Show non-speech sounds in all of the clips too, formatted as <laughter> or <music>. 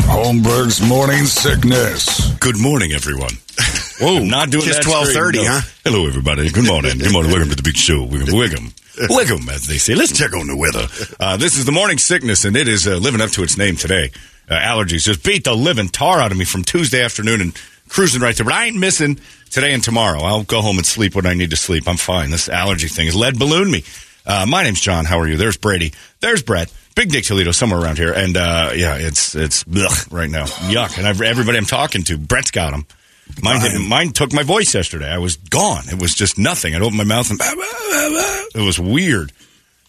Holmberg's morning sickness. Good morning, everyone. Whoa, <laughs> not doing Just that straight, 12:30, no. huh? Hello, everybody. Good morning. Good morning. Welcome to the big show. Welcome, welcome, welcome, as they say. Let's check on the weather. Uh, this is the morning sickness, and it is uh, living up to its name today. Uh, allergies just beat the living tar out of me from Tuesday afternoon and cruising right there. But I ain't missing today and tomorrow. I'll go home and sleep when I need to sleep. I'm fine. This allergy thing has lead ballooned me. Uh, my name's John. How are you? There's Brady. There's Brett. Big Dick Toledo somewhere around here, and uh, yeah, it's it's blech right now, yuck. And I've, everybody I'm talking to, Brett's got them. Mine, mine took my voice yesterday. I was gone. It was just nothing. I'd open my mouth and it was weird.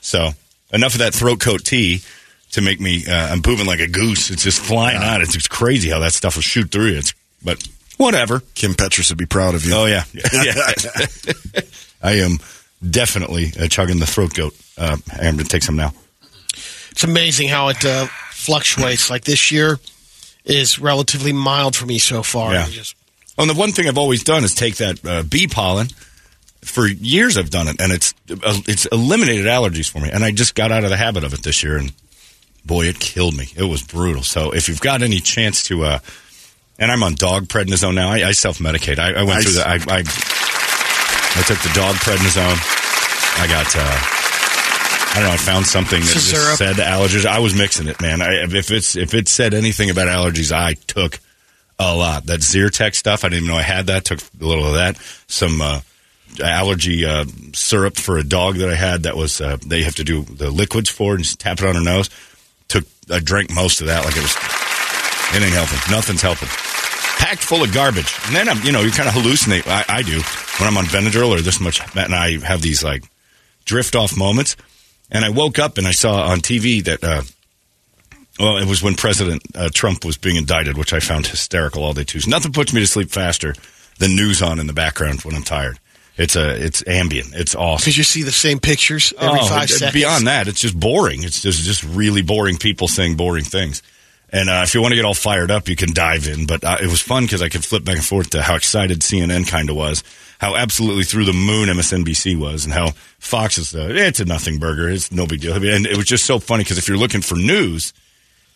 So enough of that throat coat tea to make me. Uh, I'm pooping like a goose. It's just flying out. It's, it's crazy how that stuff will shoot through you. It's but whatever. Kim Petras would be proud of you. Oh yeah, yeah. <laughs> <laughs> I am definitely uh, chugging the throat goat. Uh, I'm going to take some now. It's amazing how it uh, fluctuates. Like this year is relatively mild for me so far. Yeah. Just- and the one thing I've always done is take that uh, bee pollen. For years I've done it, and it's uh, it's eliminated allergies for me. And I just got out of the habit of it this year, and boy, it killed me. It was brutal. So if you've got any chance to, uh, and I'm on dog prednisone now. I, I self medicate. I, I went through the. I, I I took the dog prednisone. I got. Uh, I don't know. I found something that just said allergies. I was mixing it, man. I, if it's if it said anything about allergies, I took a lot. That Zyrtec stuff, I didn't even know I had that. Took a little of that. Some uh, allergy uh, syrup for a dog that I had. That was uh, they have to do the liquids for and just tap it on her nose. Took I drank most of that like it was. It ain't helping. Nothing's helping. Packed full of garbage, and then I'm you know you kind of hallucinate. I, I do when I'm on Benadryl or this much, and I have these like drift off moments. And I woke up and I saw on TV that. Uh, well, it was when President uh, Trump was being indicted, which I found hysterical all day Tuesday. Nothing puts me to sleep faster than news on in the background when I'm tired. It's a it's ambient. It's awesome. Because you see the same pictures every Oh, five it- seconds. Beyond that, it's just boring. It's just just really boring people saying boring things. And uh, if you want to get all fired up, you can dive in. But uh, it was fun because I could flip back and forth to how excited CNN kind of was, how absolutely through the moon MSNBC was, and how Fox is uh, it's a nothing burger. It's no big deal. I mean, and it was just so funny because if you're looking for news,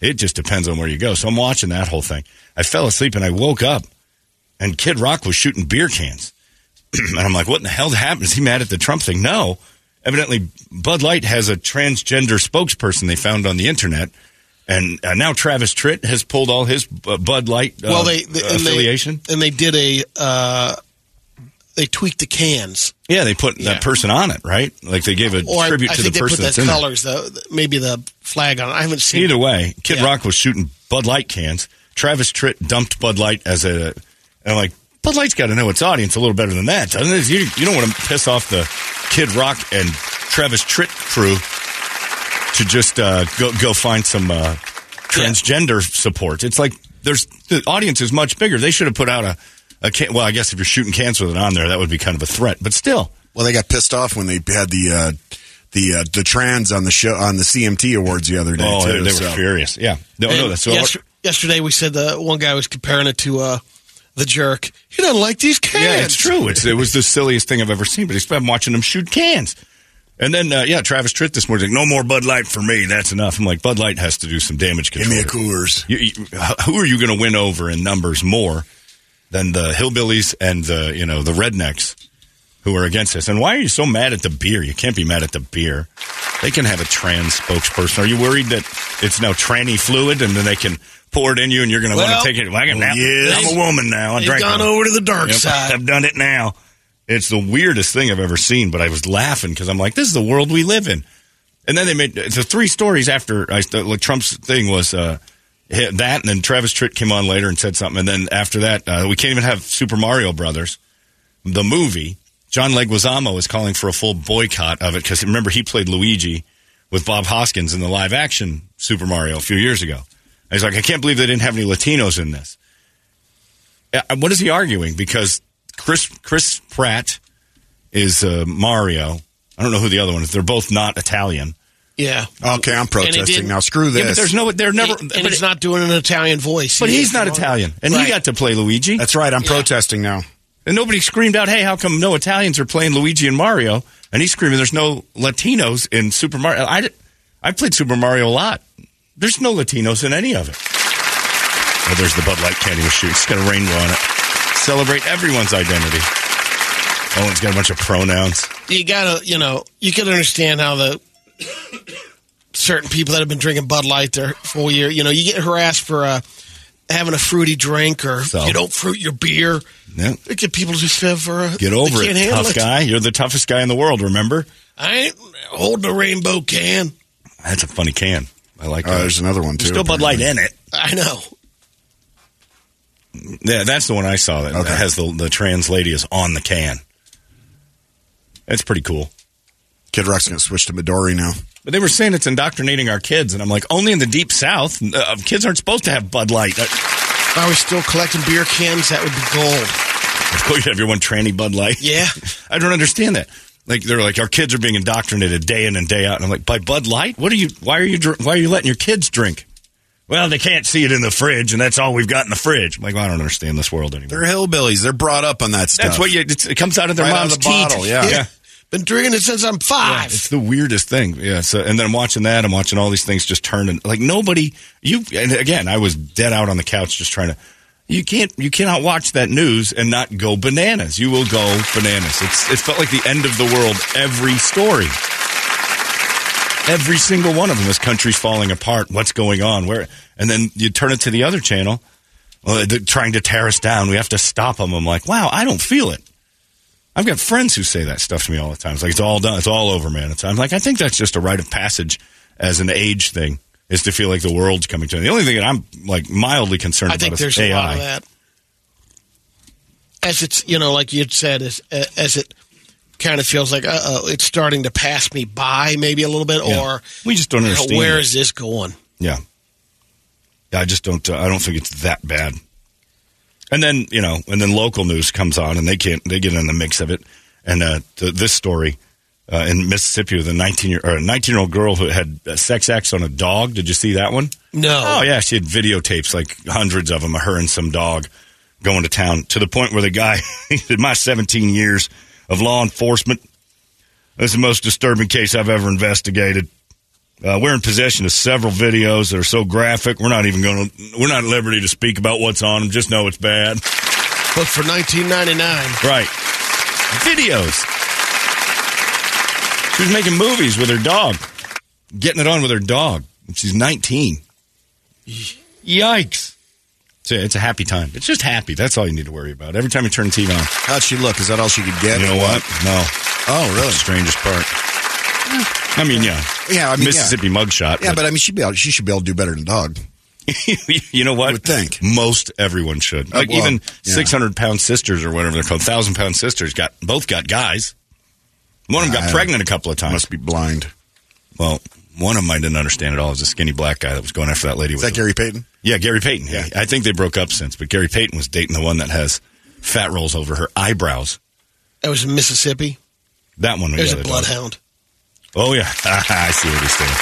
it just depends on where you go. So I'm watching that whole thing. I fell asleep and I woke up, and Kid Rock was shooting beer cans. <clears throat> and I'm like, what in the hell happened? Is he mad at the Trump thing? No. Evidently, Bud Light has a transgender spokesperson they found on the internet. And uh, now Travis Tritt has pulled all his uh, Bud Light uh, well, they, they uh, and they- affiliation. and they did a uh, they tweaked the cans. yeah, they put Yeah. that person on it, right? Like they gave a Or I, tribute I to think the they put person the that's in there. colors, the, maybe the flag on. it. I haven't seen. Either way, Kid Yeah. Rock was shooting Bud Light cans. Travis Tritt dumped Bud Light as a. And I'm like, Bud Light's got to know its audience a little better than that, doesn't it? You, you don't want to piss off the Kid Rock and Travis Tritt crew to just uh, go go find some uh, transgender support. It's like there's the audience is much bigger. They should have put out a can, well, I guess if you're shooting cans with it on there, that would be kind of a threat. But still, Well, they got pissed off when they had the uh, the uh, the trans on the show on the CMT awards the other day. oh, too, they, they were furious. Yeah, no, no, that's so. yes- yesterday we said the one guy was comparing it to uh, the jerk. He doesn't like these cans. Yeah, it's true. It's, it was the silliest thing I've ever seen. But he's been watching them shoot cans. And then, uh, yeah, Travis Tritt this morning, no more Bud Light for me. That's enough. I'm like, Bud Light has to do some damage control. Give me a Coors. You, you, who are you going to win over in numbers more than the hillbillies and the you know the rednecks who are against this? And why are you so mad at the beer? You can't be mad at the beer. They can have a trans spokesperson. Are you worried that it's now tranny fluid and then they can pour it in you and you're going to Well, want to take it? Well, I can, now, yes. I'm a woman now. I drank gone over to the dark Yep, side. I've done it now. It's the weirdest thing I've ever seen, but I was laughing because I'm like, this is the world we live in. And then they made the three stories after I, like Trump's thing was uh, that, and then Travis Tritt came on later and said something, and then after that, uh, we can't even have Super Mario Brothers, the movie. John Leguizamo is calling for a full boycott of it because remember he played Luigi with Bob Hoskins in the live action Super Mario a few years ago. And he's like, I can't believe they didn't have any Latinos in this. Uh, What is he arguing? Because Chris Chris Pratt is uh, Mario. I don't know who the other one is. They're both not Italian. Yeah. Okay, I'm protesting now. Screw this. Yeah, but there's no. They're never. and but, he's not doing an Italian voice. but He he's not Italian, and Right. he got to play Luigi. That's right. I'm Yeah. protesting now. And nobody screamed out, "Hey, how come no Italians are playing Luigi and Mario?" And he's screaming, "There's no Latinos in Super Mario." I I played Super Mario a lot. There's no Latinos in any of it. Oh, there's the Bud Light candy machine. It's got a rainbow on it. Celebrate everyone's identity. Oh, it's got a bunch of pronouns. you gotta, you know, you can understand how the certain people that have been drinking Bud Light their full year, you know, you get harassed for uh, having a fruity drink or So? you don't fruit your beer. Yeah. They get people just have for uh, Get over it, can't handle tough guy. You're the toughest guy in the world. Remember? I ain't holding a rainbow can. That's a funny can. I like Uh, that. there's another one too. There's still Bud Light in it. I know. Yeah, that's the one I saw that, Okay. has the the trans lady is on the can. That's pretty cool. Kid Rock's going to switch to Midori now. But they were saying it's indoctrinating our kids, and I'm like, only in the deep south, uh, kids aren't supposed to have Bud Light. If I was still collecting beer cans, that would be gold. Of course, you have your one tranny Bud Light. Yeah. <laughs> I don't understand that. Like they're like our kids are being indoctrinated day in and day out, and I'm like, by Bud Light? What are you? Why are you? dr- Why are you letting your kids drink? Well, they can't see it in the fridge, and that's all we've got in the fridge. I'm like, well, I don't understand this world anymore. They're hillbillies. They're brought up on that stuff. That's what you. It comes out of their Right out of mom's the bottle, teeth. yeah. yeah. Been drinking it since I'm five. It's the weirdest thing. Yeah. So, and then I'm watching that. I'm watching all these things just turning. Like nobody. You. And again, I was dead out on the couch just trying to. You can't. You cannot watch that news and not go bananas. You will go bananas. It's. It felt like the end of the world. Every story. Every single one of them. This country's falling apart. What's going on? Where? And then you turn it to the other channel. Uh, well, they're trying to tear us down. We have to stop them. I'm like, wow, I don't feel it. I've got friends who say that stuff to me all the time. It's like it's all done. It's all over, man. It's, I'm like, I think that's just a rite of passage as an age thing, is to feel like the world's coming to an end. The only thing that I'm like mildly concerned I about think is there's AI. a lot of that. As it's, you know, like you'd said, as, as it kind of feels like, uh oh, it's starting to pass me by maybe a little bit, Yeah. or we just don't you know, understand. where it. is this going? Yeah. I just don't. Uh, I don't think it's that bad. And then you know, and then local news comes on, and they can't. They get in the mix of it. And uh, th- this story uh, in Mississippi with a nineteen year or nineteen year old girl who had sex acts on a dog. Did you see that one? No. Oh yeah, she had videotapes, like hundreds of them, of her and some dog going to town. To the point where the guy, <laughs> said, "My 17 years of law enforcement, this is the most disturbing case I've ever investigated. Uh, we're in possession of several videos that are so graphic. We're not even going to. We're not at liberty to speak about what's on them. Just know it's bad. But for 1999, Right? Videos. She was making movies with her dog, getting it on with her dog. She's 19. Yikes. So it's a happy time. It's just happy. That's all you need to worry about. Every time you turn the TV on. How'd she look? Is that all she could get? You know what? No. Oh, really? the Strangest part. I mean, yeah. Yeah, I mean, yeah. Mississippi mugshot. Yeah, but I mean, she'd be able, she should be able to do better than dog. <laughs> you know what? I would think. most everyone should. Oh, like well, even yeah. six hundred pound sisters or whatever they're called, thousand pound sisters got both got guys. One of them got I- pregnant a couple of times. Must be blind. Well, one of them I didn't understand at all. It was a skinny black guy that was going after that lady. Is with that Gary Payton? Yeah, Gary Payton. Yeah, I think they broke up since, but Gary Payton was dating the one that has fat rolls over her eyebrows. that was in Mississippi. That one. There's yeah, a they bloodhound. Oh yeah, <laughs> I see what he's doing.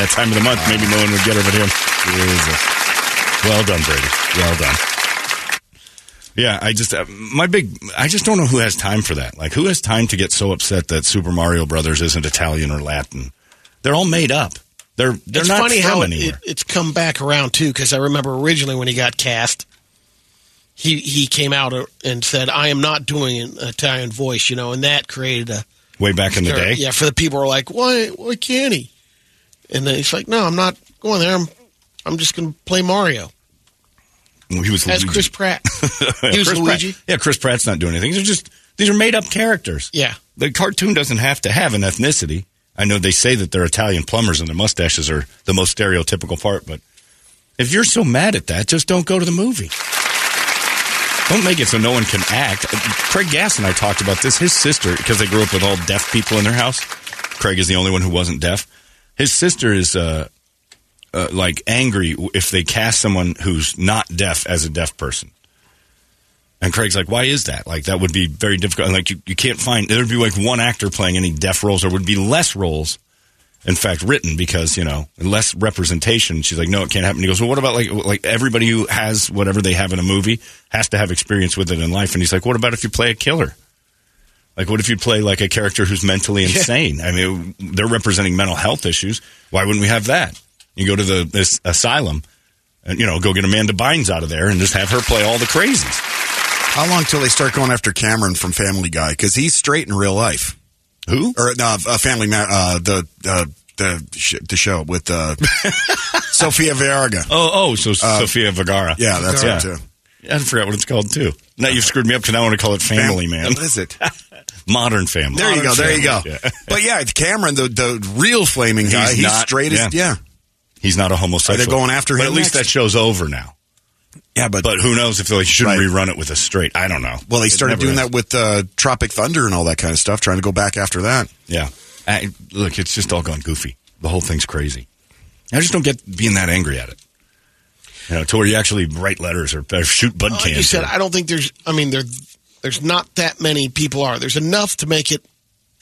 That time of the month, maybe no one would get her but him. Jesus. Well done, Brady. Well done. Yeah, I just uh, my big. I just don't know who has time for that. Like, who has time to get so upset that Super Mario Brothers isn't Italian or Latin? They're all made up. They're they're it's not funny from how it, it's come back around too, because I remember originally when he got cast, he he came out and said, "I am not doing an Italian voice," you know, and that created a Way back in the day. Yeah, for the people who are like, "Why why can't he?" And then he's like, "No, I'm not going there. I'm I'm just going to play Mario Well, he was as Luigi. Chris Pratt." <laughs> He was Chris Luigi. Pratt. Yeah, Chris Pratt's not doing anything. These are just these are made up characters. Yeah, The cartoon doesn't have to have an ethnicity. I know they say that they're Italian plumbers and their mustaches are the most stereotypical part, but if you're so mad at that, just don't go to the movie. Don't make it so no one can act. Craig Gass and I talked about this. His sister, because they grew up with all deaf people in their house. Craig is the only one who wasn't deaf. His sister is uh, uh, like angry if they cast someone who's not deaf as a deaf person. And Craig's like, why is that? Like, that would be very difficult. Like, you, you can't find, there would be like one actor playing any deaf roles, or would be less roles, in fact, written because, you know, less representation. She's like, no, it can't happen. He goes, well, what about like, like everybody who has whatever they have in a movie has to have experience with it in life? And he's like, what about if you play a killer? Like, what if you play like a character who's mentally insane? I mean, they're representing mental health issues. Why wouldn't we have that? You go to the this asylum and, you know, go get Amanda Bynes out of there and just have her play all the crazies. How long till they start going after Cameron from Family Guy? Because he's straight in real life. Who? Or no, uh, Family Ma- uh, the uh, the sh- the show with uh, <laughs> Sofia Vergara. Oh, oh, so Sofia Vergara. Yeah, that's Yeah. it too. I forgot what it's called too. Now you've screwed me up because now I want to call it Family Man. What is it? <laughs> Modern Family. There you go. There you go. Yeah. But yeah, Cameron, the the real flaming guy, he's, He's not- straight as yeah. yeah, He's not a homosexual. Are they going after But him at least next? that show's over now. Yeah. But, But who knows if they shouldn't Right. rerun it with a straight? I don't know. well, they started doing ends. that with uh, Tropic Thunder and all that kind of stuff, trying to go back after that. Yeah. I, look, it's just all gone goofy. The whole thing's crazy. I just don't get being that angry at it. You know, to where you actually write letters or, or shoot bud Like cans. you said, or- I don't think there's. I mean, there, there's not that many people are. There's enough to make it.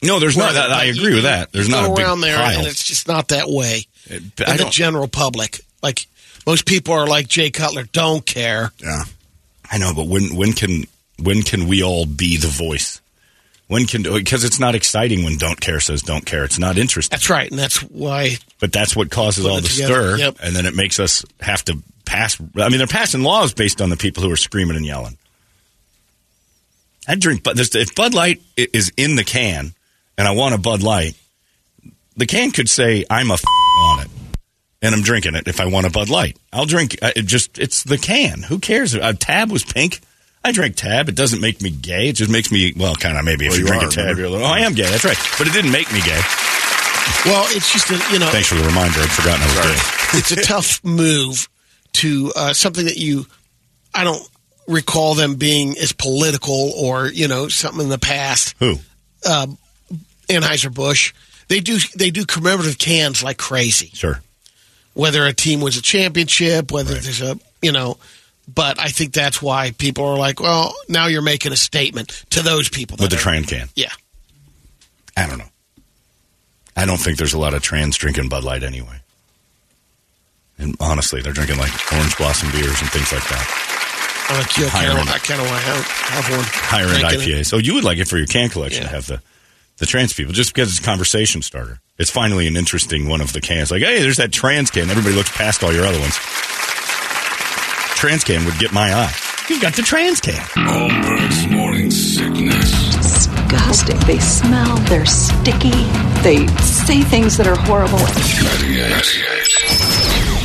no, there's not. That, I agree you- with that. There's not go a big around there, pile. and it's just not that way. It- in the general public, like most people are like Jay Cutler, don't care. Yeah. I know, but when when can when can we all be the voice? When can because it's not exciting when don't care says don't care. It's not interesting. That's right, and that's why. But that's what causes all the together, stir, yep. and then it makes us have to pass. I mean, they're passing laws based on the people who are screaming and yelling. I drink, but if Bud Light is in the can, and I want a Bud Light, the can could say I'm a f- on it, and I'm drinking it. If I want a Bud Light, I'll drink. uh, It just it's the can. Who cares? A tab was pink. I drank tab. It doesn't make me gay. It just makes me well, kind of maybe if you, you drink are, a tab, remember? you're like, oh, I am gay. That's right. But it didn't make me gay. Well, it's just a you know, Thanks for the reminder. I'd forgotten I was gay. it's a tough move to uh, something that you. I don't recall them being as political or you know something in the past. Who? Anheuser Busch. They do they do commemorative cans like crazy. Sure. Whether a team wins a championship, whether there's a you know, but I think that's why people are like, well, now you're making a statement to those people With the trans can. Yeah, I don't know. I don't think there's a lot of trans drinking Bud Light anyway. And honestly, they're drinking like orange blossom beers and things like that. I'm like, Higher kind of, I kind of want to have, have one. Higher end Drinking it. IPA. So oh, you would like it for your can collection Yeah. to have the, the trans people just because it's conversation starter. It's finally an interesting one of the cans. Like, hey, there's that trans can. Everybody looks past all your other ones. Trans can would get my eye. You've got the trans can. Holmberg's morning sickness. Disgusting. They smell. They're sticky. They say things that are horrible. 98. 98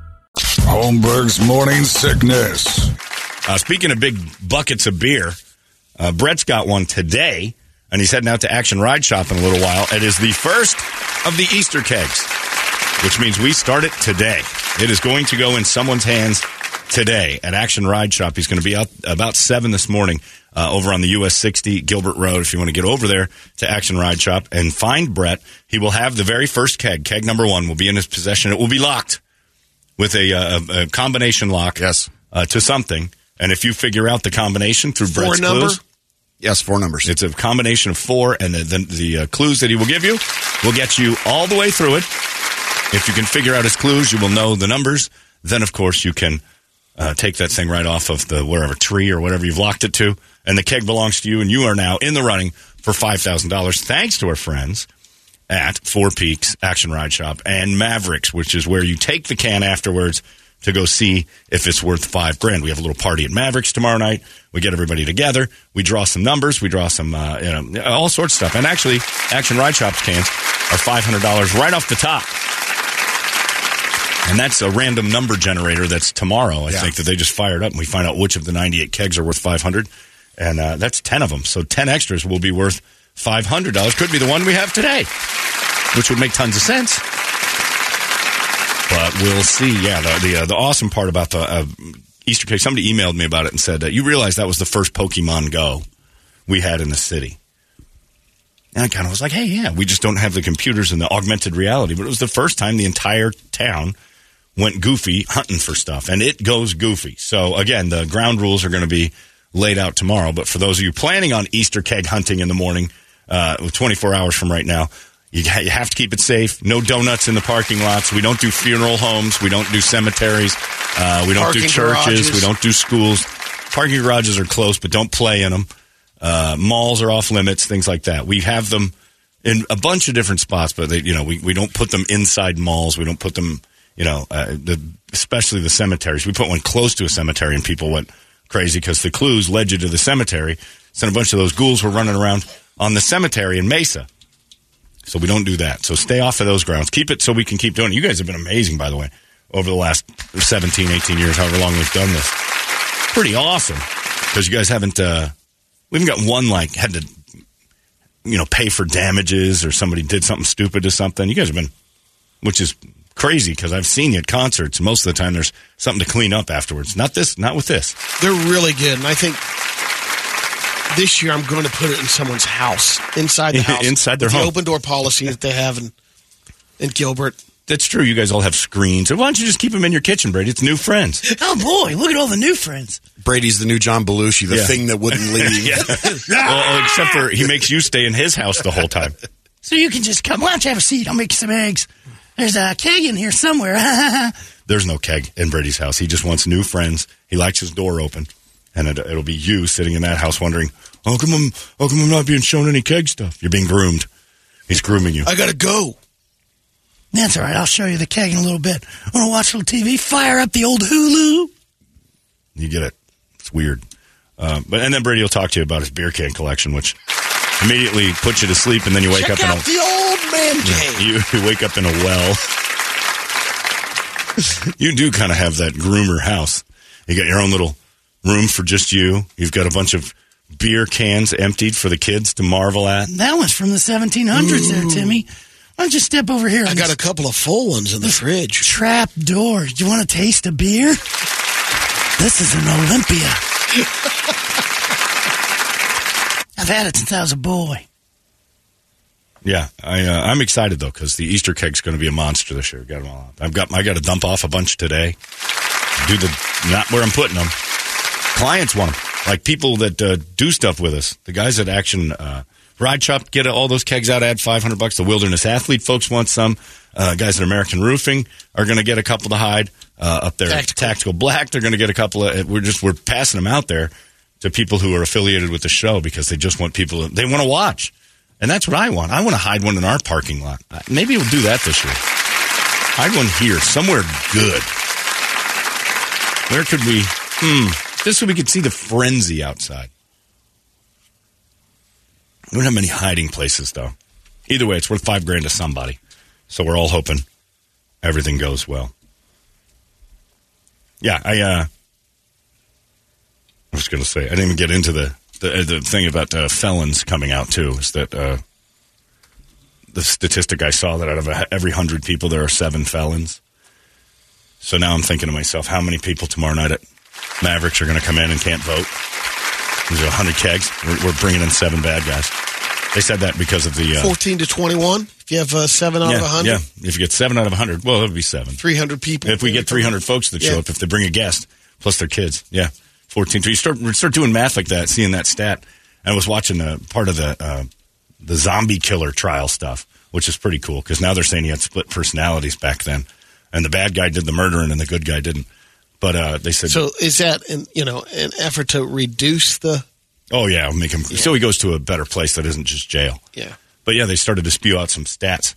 Holmberg's morning sickness. Uh, speaking of big buckets of beer, uh, Brett's got one today, and he's heading out to Action Ride Shop in a little while. It is the first of the Easter kegs, which means we start it today. It is going to go in someone's hands today at Action Ride Shop. He's going to be out about 7 this morning uh, over on the US 60 Gilbert Road. If you want to get over there to Action Ride Shop and find Brett, he will have the very first keg. Keg number one will be in his possession. It will be locked with a, uh, a combination lock Yes. uh, to something. And if you figure out the combination through Four Brett's number? clues, Yes, four numbers. it's a combination of four, and the, the, the uh, clues that he will give you will get you all the way through it. If you can figure out his clues, you will know the numbers. Then, of course, you can uh, take that thing right off of the wherever tree or whatever you've locked it to, and the keg belongs to you, and you are now in the running for five thousand dollars. Thanks to our friends at Four Peaks Action Ride Shop and Mavericks, which is where you take the can afterwards to go see if it's worth five grand. We have a little party at Mavericks tomorrow night. We get everybody together. We draw some numbers. We draw some, uh, you know, all sorts of stuff. And actually, Action Ride Shop's cans are $500 right off the top. And that's a random number generator that's tomorrow, I Yeah. think, that they just fired up and we find out which of the 98 kegs are worth 500 And uh, that's 10 of them. So 10 extras will be worth $500. Could be the one we have today, which would make tons of sense. But we'll see. Yeah, the the, uh, the awesome part about the uh, Easter keg, somebody emailed me about it and said that you realize that was the first Pokemon Go we had in the city. And I kind of was like, hey, yeah, we just don't have the computers and the augmented reality. But it was the first time the entire town went goofy hunting for stuff, and it goes goofy. So again, the ground rules are going to be laid out tomorrow. But for those of you planning on Easter keg hunting in the morning, uh, 24 hours from right now, you, ha- you have to keep it safe. No donuts in the parking lots. We don't do funeral homes. We don't do cemeteries. Uh, we don't do churches. garages. We don't do schools. Parking garages are close, but don't play in them. Uh, malls are off limits. Things like that. We have them in a bunch of different spots, but they, you know, we, we don't put them inside malls. We don't put them, you know, uh, the, especially the cemeteries. We put one close to a cemetery, and people went crazy because the clues led you to the cemetery. So a bunch of those ghouls were running around on the cemetery in Mesa. So we don't do that. So stay off of those grounds. Keep it so we can keep doing it. You guys have been amazing, by the way, over the last 17, 18 years, however long we've done this. Pretty awesome because you guys haven't. Uh, we haven't got one like had to, you know, pay for damages or somebody did something stupid to something. You guys have been, which is crazy because I've seen you at concerts. Most of the time, there's something to clean up afterwards. Not this. Not with this. They're really good, and I think this year I'm going to put it in someone's house, inside the <laughs> house, Inside their With the home. open door policy that they have in in Gilbert. That's true. You guys all have screens. Why don't you just keep them in your kitchen, Brady? It's new friends. <laughs> Oh boy, look at all the new friends. Brady's the new John Belushi, the Yeah. thing that wouldn't <laughs> leave. yeah. well, except for he makes you stay in his house the whole time. So you can just come. Why don't you have a seat? I'll make you some eggs. There's a keg in here somewhere. There's no keg in Brady's house. He just wants new friends. He likes his door open, and it, it'll be you sitting in that house wondering, "How come I'm, how come I'm not being shown any keg stuff?" You're being groomed. He's grooming you. I gotta go. That's all right. I'll show you the keg in a little bit. I want to watch a little TV? Fire up the old Hulu. You get it. It's weird. Um, but and then Brady will talk to you about his beer can collection, which immediately puts you to sleep, and then you wake Check up out in a the old man cave. you, you wake up in a well. <laughs> you do kind of have that groomer house. You got your own little room for just you. You've got a bunch of beer cans emptied for the kids to marvel at. That one's from the 1700s there, Timmy. Why don't you step over here? I got a couple of full ones in the fridge. trap door. Do you want to taste a beer? This is an Olympia. <laughs> I've had it since I was a boy. Yeah, I, uh, I'm excited though because the Easter keg's going to be a monster this year. Got them all out. I've got I got to dump off a bunch today. Do the not where I'm putting them. Clients want them, like people that uh, do stuff with us. The guys at Action uh, Ride Shop get all those kegs out. Add 500 bucks. The Wilderness Athlete folks want some. Uh, guys at American Roofing are going to get a couple to hide uh, up there. Tactical. Tactical Black. They're going to get a couple of. We're just we're passing them out there to people who are affiliated with the show because they just want people. They want to watch. And that's what I want. I want to hide one in our parking lot. Maybe we'll do that this year. Hide one here, somewhere good. Where could we? Hmm. Just so we could see the frenzy outside. We don't have many hiding places, though. Either way, it's worth five grand to somebody. So we're all hoping everything goes well. Yeah, I. uh I was going to say I didn't even get into the the, the thing about uh, felons coming out too. Is that uh, the statistic I saw that out of every hundred people there are seven felons. So now I'm thinking to myself, how many people tomorrow night at Mavericks are going to come in and can't vote? There's a hundred kegs. We're, we're bringing in seven bad guys. They said that because of the uh, 14 to 21. If you have uh, seven out yeah, of 100, yeah. If you get seven out of hundred, well, it would be seven. 300 people. If we get 300 folks that show Yeah. up, if they bring a guest plus their kids, yeah, 14. So you start start doing math like that, seeing that stat. I was watching a part of the uh, the zombie killer trial stuff, which is pretty cool because now they're saying he had split personalities back then, and the bad guy did the murdering and the good guy didn't. But uh, they said, So is that an you know an effort to reduce the "Oh yeah, make him." So he goes to a better place that isn't just jail. yeah? But yeah, they started to spew out some stats,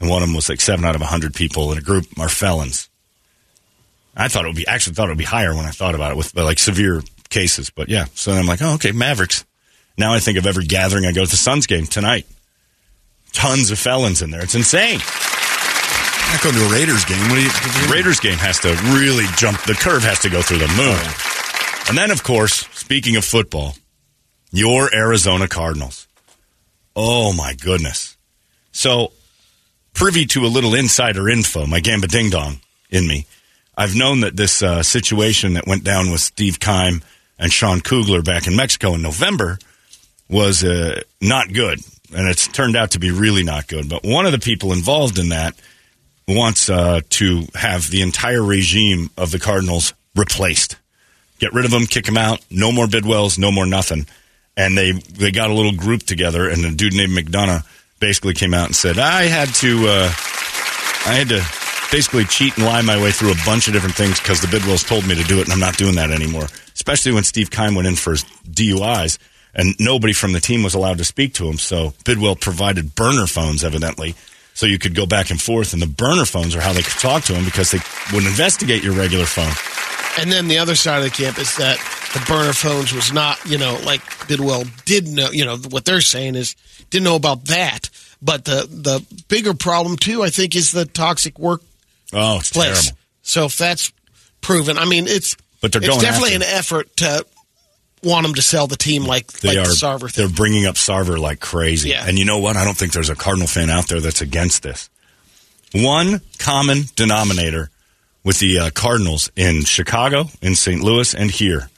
and one of them was like seven out of hundred people in a group are felons. I thought it would be actually thought it would be higher when I thought about it with like severe cases. But yeah, so I'm like, oh okay, Mavericks. Now I think of every gathering I go to the Suns game tonight. Tons of felons in there. It's insane. Not going to a Raiders game. What do you? The Raiders game has to really jump. The curve has to go through the moon. And then, of course, speaking of football, your Arizona Cardinals. Oh my goodness! So, privy to a little insider info, my Gamba Ding Dong in me. I've known that this uh, situation that went down with Steve Keim and Sean Kugler back in Mexico in November was uh, not good, and it's turned out to be really not good. But one of the people involved in that wants uh, to have the entire regime of the Cardinals replaced. Get rid of them, kick them out. No more Bidwills, no more nothing. And they they got a little group together, and a dude named McDonough basically came out and said, "I had to, uh, I had to basically cheat and lie my way through a bunch of different things because the Bidwills told me to do it, and I'm not doing that anymore." Especially when Steve Keim went in for his DUIs, and nobody from the team was allowed to speak to him. So Bidwill provided burner phones, evidently, so you could go back and forth. And the burner phones are how they could talk to him because they wouldn't investigate your regular phone. And then the other side of the camp is that the burner phones was not, you know, like Bidwill did know, you know, what they're saying is didn't know about that. But the the bigger problem too, I think, is the toxic work Oh, it's place. terrible. So if that's proven, I mean, it's But they're it's going definitely after an effort to want them to sell the team like They like are. the Sarver thing. They're bringing up Sarver like crazy. Yeah. And you know what? I don't think there's a Cardinal fan out there that's against this. One common denominator with the uh, Cardinals in Chicago, in St. Louis, and here.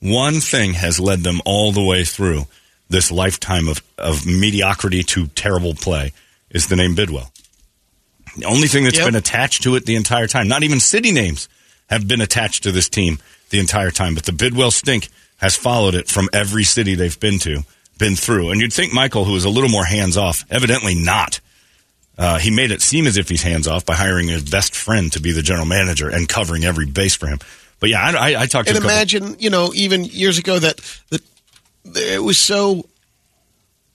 One thing has led them all the way through this lifetime of, of mediocrity to terrible play is the name Bidwill. The only thing that's Yep. been attached to it the entire time, not even city names have been attached to this team the entire time, but the Bidwill stink has followed it from every city they've been to, been through. And you'd think Michael, who is a little more hands off, evidently not. Uh, he made it seem as if he's hands off by hiring his best friend to be the general manager and covering every base for him. But yeah, I, I, I talked to and imagine, you know, even years ago that that it was so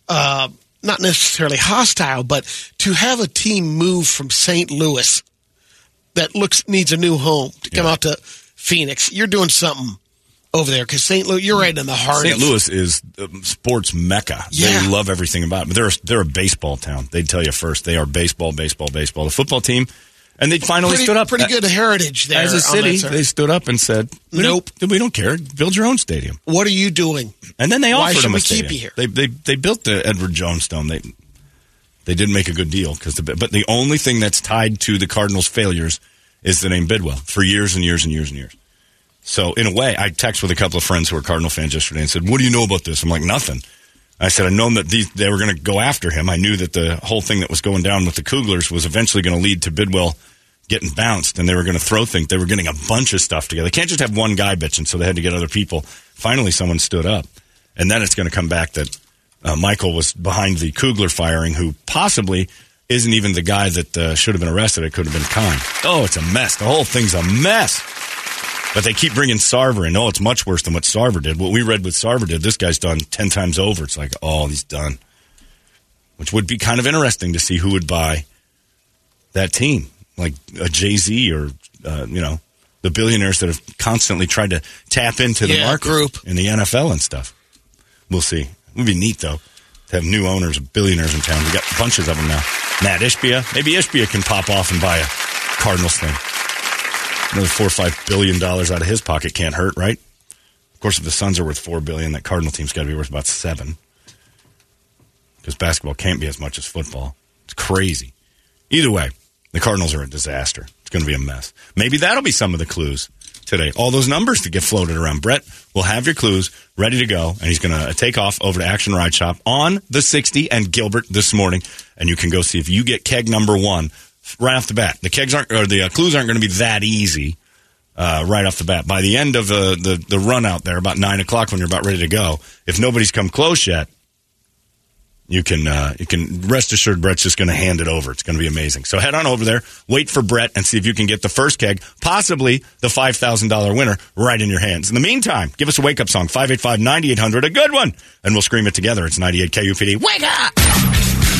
uh, not necessarily hostile, but to have a team move from St. Louis that looks needs a new home to come out to Phoenix, you're doing something over there because St. Louis, you're right in the heart. St. Louis is um, sports mecca. Yeah. They love everything about it. They're they're a baseball town. They'd tell you first. They are baseball, baseball, baseball. The football team, and they finally pretty, stood up. pretty good heritage there. As a city, they stood up and said, we Nope. Don't, we don't care. Build your own stadium. What are you doing? And then they Why offered him a we keep stadium. you here? They, they, they built the Edward Jones Dome. They, they didn't make a good deal. Cause the, but the only thing that's tied to the Cardinals' failures is the name Bidwill for years and years and years and years. So in a way, I texted with a couple of friends who are Cardinal fans yesterday and said, "What do you know about this?" I'm like, "Nothing." I said, "I known that these, they were going to go after him. I knew that the whole thing that was going down with the Kuglers was eventually going to lead to Bidwill getting bounced, and they were going to throw things. They were getting a bunch of stuff together. They can't just have one guy bitching, so they had to get other people. Finally, someone stood up, and then it's going to come back that uh, Michael was behind the Kugler firing, who possibly." Isn't even the guy that uh, should have been arrested. It could have been Khan. Oh, it's a mess. The whole thing's a mess. But they keep bringing Sarver in. Oh, it's much worse than what Sarver did. What we read with Sarver did, this guy's done 10 times over. It's like, oh, he's done. Which would be kind of interesting to see who would buy that team, like a Jay Z or, uh, you know, the billionaires that have constantly tried to tap into the Yeah, market group. in the NFL and stuff. We'll see. It would be neat, though, to have new owners, billionaires in town. We got bunches of them now. Matt Ishbia. Maybe Ishbia can pop off and buy a Cardinals thing. Another four or five billion dollars out of his pocket can't hurt, right? Of course, if the Suns are worth four billion, that Cardinal team's got to be worth about seven. Because basketball can't be as much as football. It's crazy. Either way, the Cardinals are a disaster. It's going to be a mess. Maybe that'll be some of the clues today. All those numbers that get floated around. Brett will have your clues ready to go, and he's going to uh, take off over to Action Ride Shop on the 60 and Gilbert this morning, and you can go see if you get keg number one right off the bat. The kegs aren't, or the uh, clues aren't going to be that easy uh, right off the bat. By the end of uh, the the run out there, about nine o'clock when you're about ready to go, if nobody's come close yet, you can uh, you can rest assured Brett's just going to hand it over. It's going to be amazing. So head on over there, wait for Brett, and see if you can get the first keg, possibly the five thousand dollar winner, right in your hands. In the meantime, give us a wake up song 585-9800, a good one, and we'll scream it together. It's ninety eight KUPD. Wake up!